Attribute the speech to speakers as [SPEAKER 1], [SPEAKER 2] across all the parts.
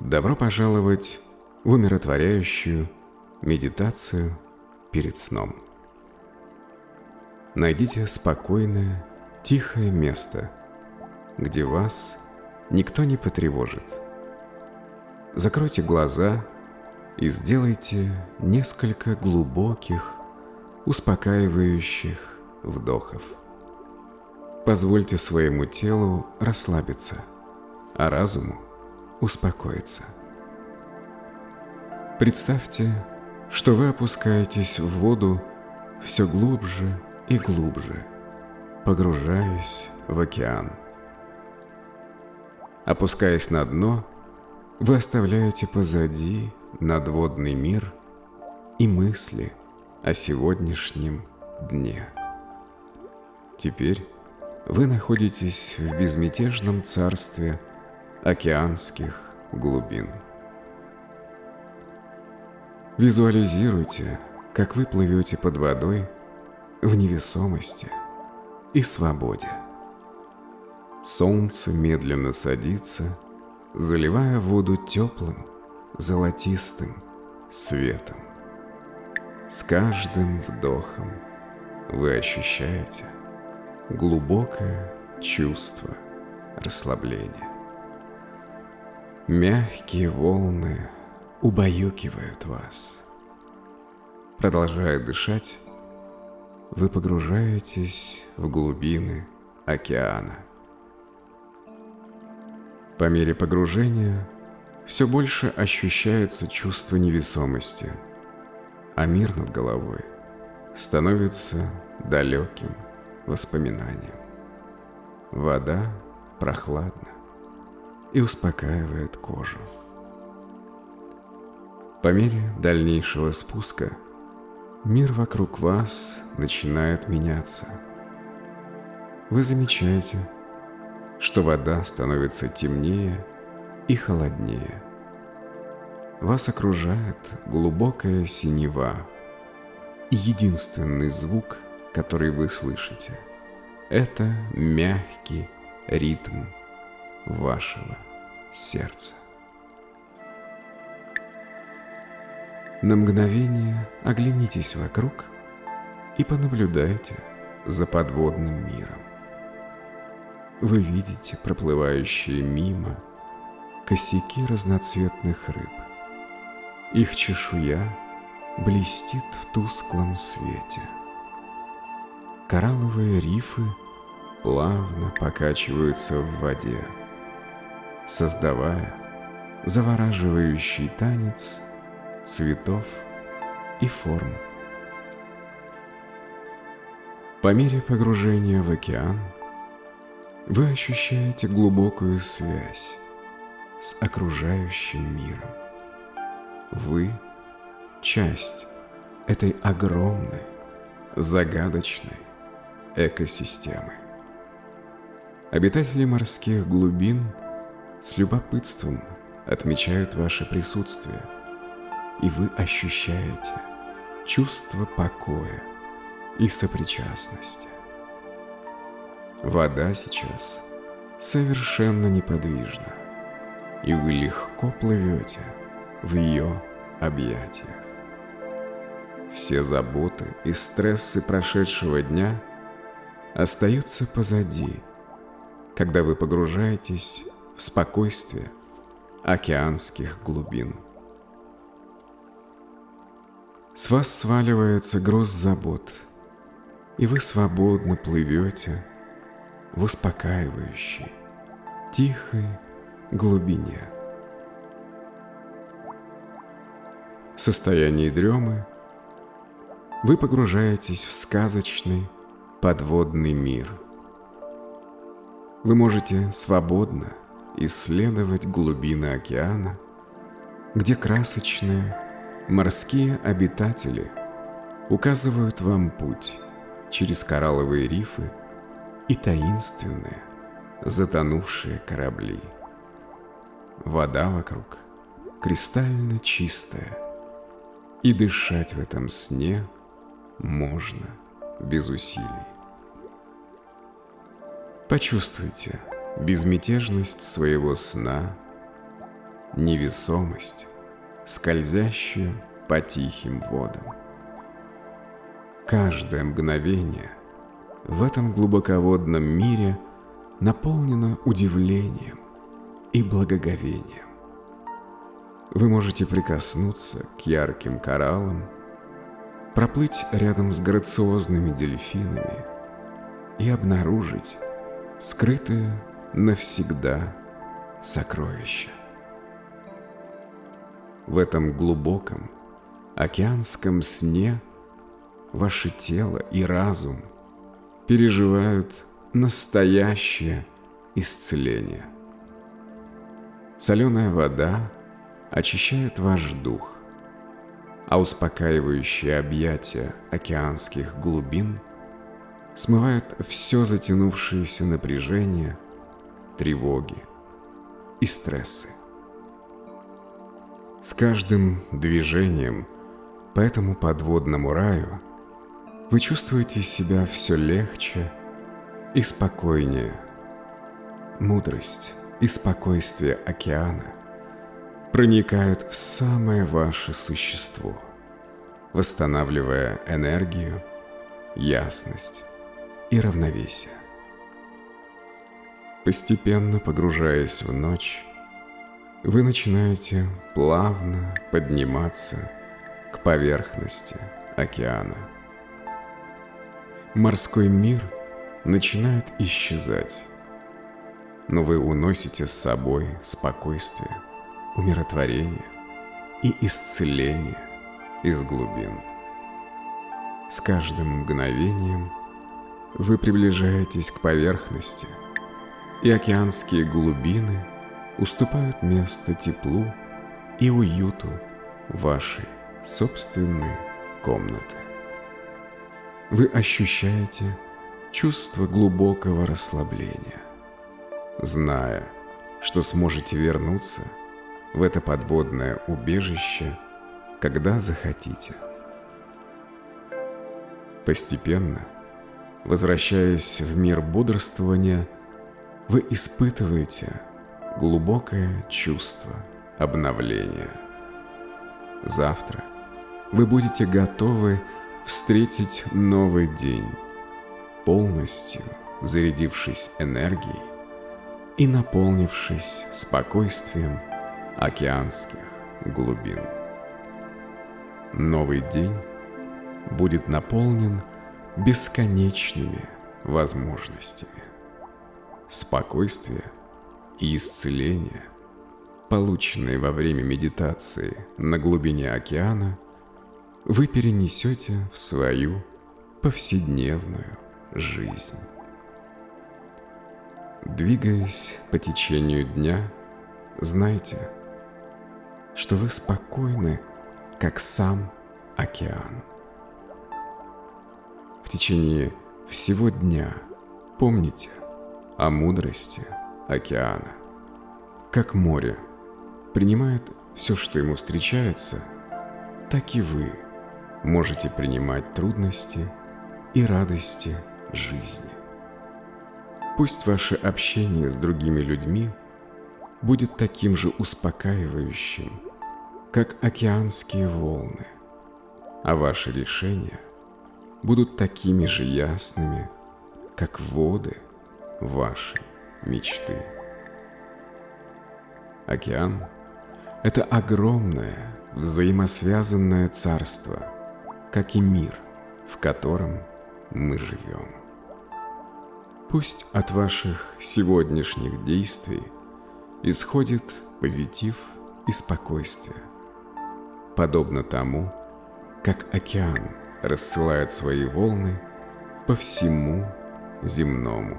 [SPEAKER 1] Добро пожаловать в умиротворяющую медитацию перед сном. Найдите спокойное, тихое место, где вас никто не потревожит. Закройте глаза и сделайте несколько глубоких, успокаивающих вдохов. Позвольте своему телу расслабиться, а разуму успокоиться. Представьте, что вы опускаетесь в воду все глубже и глубже, погружаясь в океан. Опускаясь на дно, вы оставляете позади надводный мир и мысли о сегодняшнем дне. Теперь вы находитесь в безмятежном царстве океанских глубин. Визуализируйте, как вы плывете под водой в невесомости и свободе. Солнце медленно садится, заливая воду теплым, золотистым светом. С каждым вдохом вы ощущаете – глубокое чувство расслабления. Мягкие волны убаюкивают вас. Продолжая дышать, вы погружаетесь в глубины океана. По мере погружения все больше ощущается чувство невесомости, а мир над головой становится далеким – воспоминаниям. Вода прохладна и успокаивает кожу. По мере дальнейшего спуска мир вокруг вас начинает меняться. Вы замечаете, что вода становится темнее и холоднее. Вас окружает глубокая синева, и единственный звук – который вы слышите, это мягкий ритм вашего сердца. На мгновение оглянитесь вокруг и понаблюдайте за подводным миром. Вы видите проплывающие мимо косяки разноцветных рыб. Их чешуя блестит в тусклом свете – Коралловые рифы плавно покачиваются в воде, создавая завораживающий танец цветов и форм. По мере погружения в океан вы ощущаете глубокую связь с окружающим миром. Вы – часть этой огромной, загадочной, экосистемы. Обитатели морских глубин с любопытством отмечают ваше присутствие, и вы ощущаете чувство покоя и сопричастности. Вода сейчас совершенно неподвижна, и вы легко плывете в ее объятиях. Все заботы и стрессы прошедшего дня – остаются позади, когда вы погружаетесь в спокойствие океанских глубин. С вас сваливается груз забот, и вы свободно плывете в успокаивающей, тихой глубине. В состоянии дремы вы погружаетесь в сказочный подводный мир. Вы можете свободно исследовать глубины океана, где красочные морские обитатели указывают вам путь через коралловые рифы и таинственные затонувшие корабли. Вода вокруг кристально чистая, и дышать в этом сне можно – без усилий. Почувствуйте безмятежность своего сна, невесомость, скользящую по тихим водам. Каждое мгновение в этом глубоководном мире наполнено удивлением и благоговением. Вы можете прикоснуться к ярким кораллам, проплыть рядом с грациозными дельфинами и обнаружить скрытые навсегда сокровища. В этом глубоком океанском сне ваше тело и разум переживают настоящее исцеление. Соленая вода очищает ваш дух, а успокаивающие объятия океанских глубин смывают все затянувшееся напряжение, тревоги и стрессы. С каждым движением по этому подводному раю вы чувствуете себя все легче и спокойнее. Мудрость и спокойствие океана проникают в самое ваше существо, восстанавливая энергию, ясность и равновесие. Постепенно погружаясь в ночь, вы начинаете плавно подниматься к поверхности океана. Морской мир начинает исчезать, но вы уносите с собой спокойствие – умиротворение и исцеление из глубин. С каждым мгновением вы приближаетесь к поверхности, и океанские глубины уступают место теплу и уюту вашей собственной комнаты. Вы ощущаете чувство глубокого расслабления, зная, что сможете вернуться – в это подводное убежище, когда захотите. Постепенно, возвращаясь в мир бодрствования, вы испытываете глубокое чувство обновления. Завтра вы будете готовы встретить новый день, полностью зарядившись энергией и наполнившись спокойствием океанских глубин. Новый день будет наполнен бесконечными возможностями. Спокойствие и исцеление, полученные во время медитации на глубине океана, вы перенесете в свою повседневную жизнь. Двигаясь по течению дня, знайте – что вы спокойны, как сам океан. В течение всего дня помните о мудрости океана. Как море принимает все, что ему встречается, так и вы можете принимать трудности и радости жизни. Пусть ваше общение с другими людьми будет таким же успокаивающим, как океанские волны, а ваши решения будут такими же ясными, как воды вашей мечты. Океан – это огромное взаимосвязанное царство, как и мир, в котором мы живем. Пусть от ваших сегодняшних действий исходит позитив и спокойствие – подобно тому, как океан рассылает свои волны по всему земному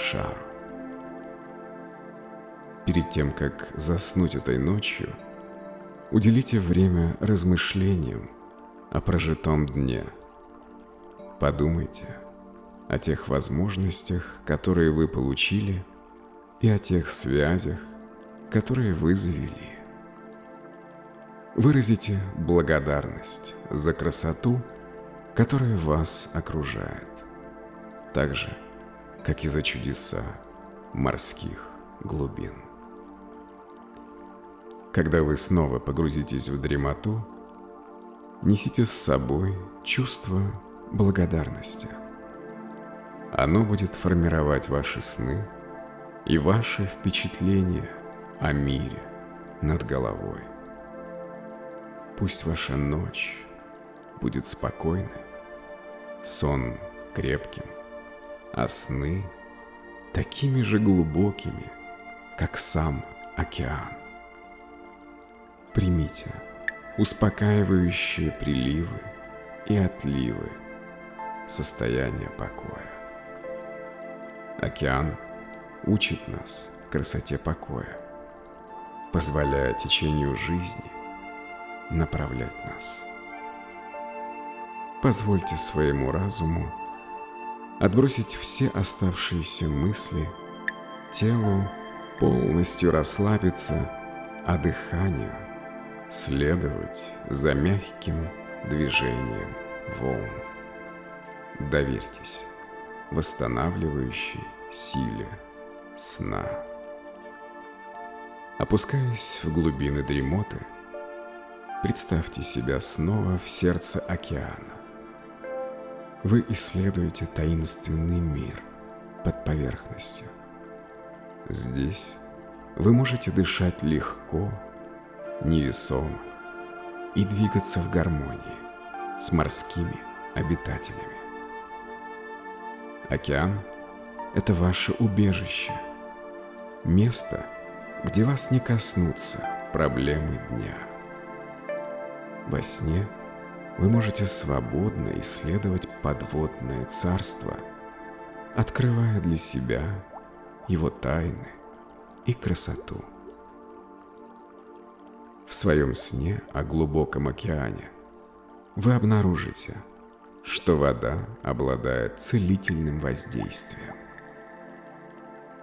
[SPEAKER 1] шару. Перед тем, как заснуть этой ночью, уделите время размышлениям о прожитом дне. Подумайте о тех возможностях, которые вы получили, и о тех связях, которые вы завели. Выразите благодарность за красоту, которая вас окружает, так же, как и за чудеса морских глубин. Когда вы снова погрузитесь в дремоту, несите с собой чувство благодарности. Оно будет формировать ваши сны и ваши впечатления о мире над головой. Пусть ваша ночь будет спокойной, сон крепким, а сны такими же глубокими, как сам океан. Примите успокаивающие приливы и отливы состояния покоя. Океан учит нас красоте покоя, позволяя течению жизни направлять нас. Позвольте своему разуму отбросить все оставшиеся мысли, телу полностью расслабиться, а дыханию – следовать за мягким движением волн. Доверьтесь восстанавливающей силе сна. Опускаясь в глубины дремоты, представьте себя снова в сердце океана. Вы исследуете таинственный мир под поверхностью. Здесь вы можете дышать легко невесомо и двигаться в гармонии с морскими обитателями. Океан – это ваше убежище, место, где вас не коснутся проблемы дня. Во сне вы можете свободно исследовать подводное царство, открывая для себя его тайны и красоту в своем сне о глубоком океане, вы обнаружите, что вода обладает целительным воздействием.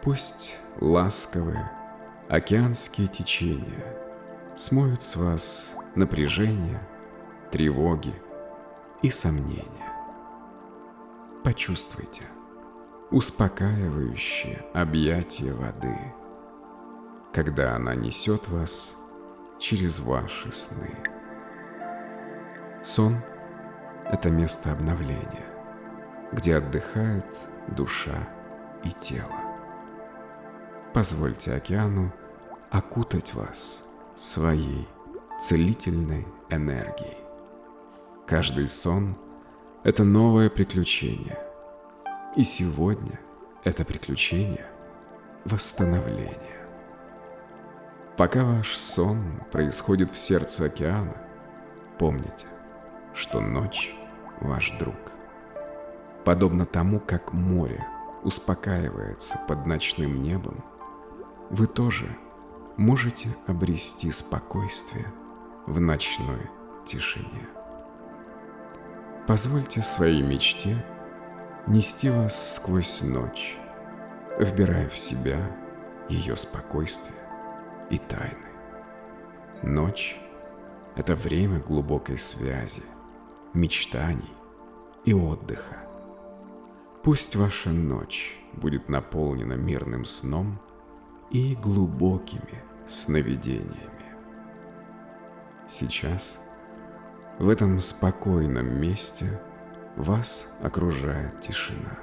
[SPEAKER 1] Пусть ласковые океанские течения смоют с вас напряжение, тревоги и сомнения. Почувствуйте успокаивающее объятие воды, когда она несет вас через ваши сны. Сон – это место обновления, где отдыхает душа и тело. Позвольте океану окутать вас своей целительной энергией. Каждый сон – это новое приключение. И сегодня это приключение – восстановление. Пока ваш сон происходит в сердце океана, помните, что ночь – ваш друг. Подобно тому, как море успокаивается под ночным небом, вы тоже можете обрести спокойствие в ночной тишине. Позвольте своей мечте нести вас сквозь ночь, вбирая в себя ее спокойствие и тайны. Ночь – это время глубокой связи, мечтаний и отдыха. Пусть ваша ночь будет наполнена мирным сном и глубокими сновидениями. Сейчас, в этом спокойном месте, вас окружает тишина.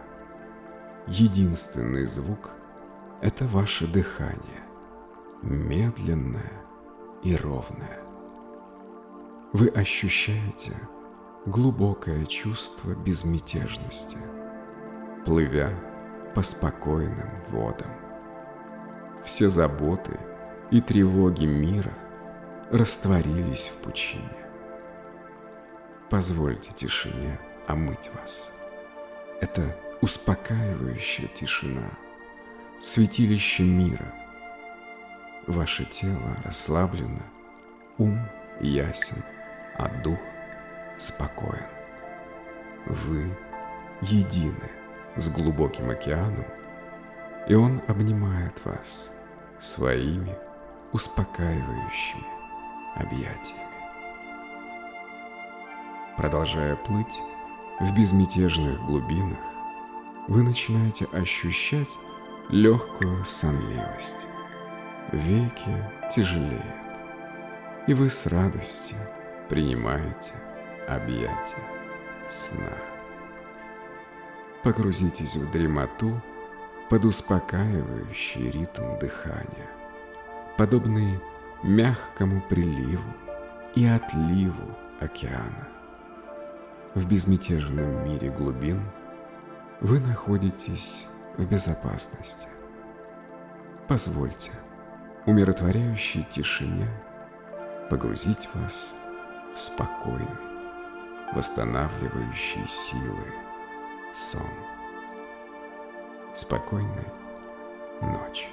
[SPEAKER 1] Единственный звук – это ваше дыхание медленное и ровное. Вы ощущаете глубокое чувство безмятежности, плывя по спокойным водам. Все заботы и тревоги мира растворились в пучине. Позвольте тишине омыть вас. Это успокаивающая тишина, святилище мира – Ваше тело расслаблено, ум ясен, а дух спокоен. Вы едины с глубоким океаном, и он обнимает вас своими успокаивающими объятиями. Продолжая плыть в безмятежных глубинах, вы начинаете ощущать легкую сонливость. Веки тяжелеют, и вы с радостью принимаете объятия сна. Погрузитесь в дремоту под успокаивающий ритм дыхания, подобный мягкому приливу и отливу океана. В безмятежном мире глубин вы находитесь в безопасности. Позвольте умиротворяющей тишине погрузить вас в спокойный, восстанавливающий силы сон. Спокойной ночи.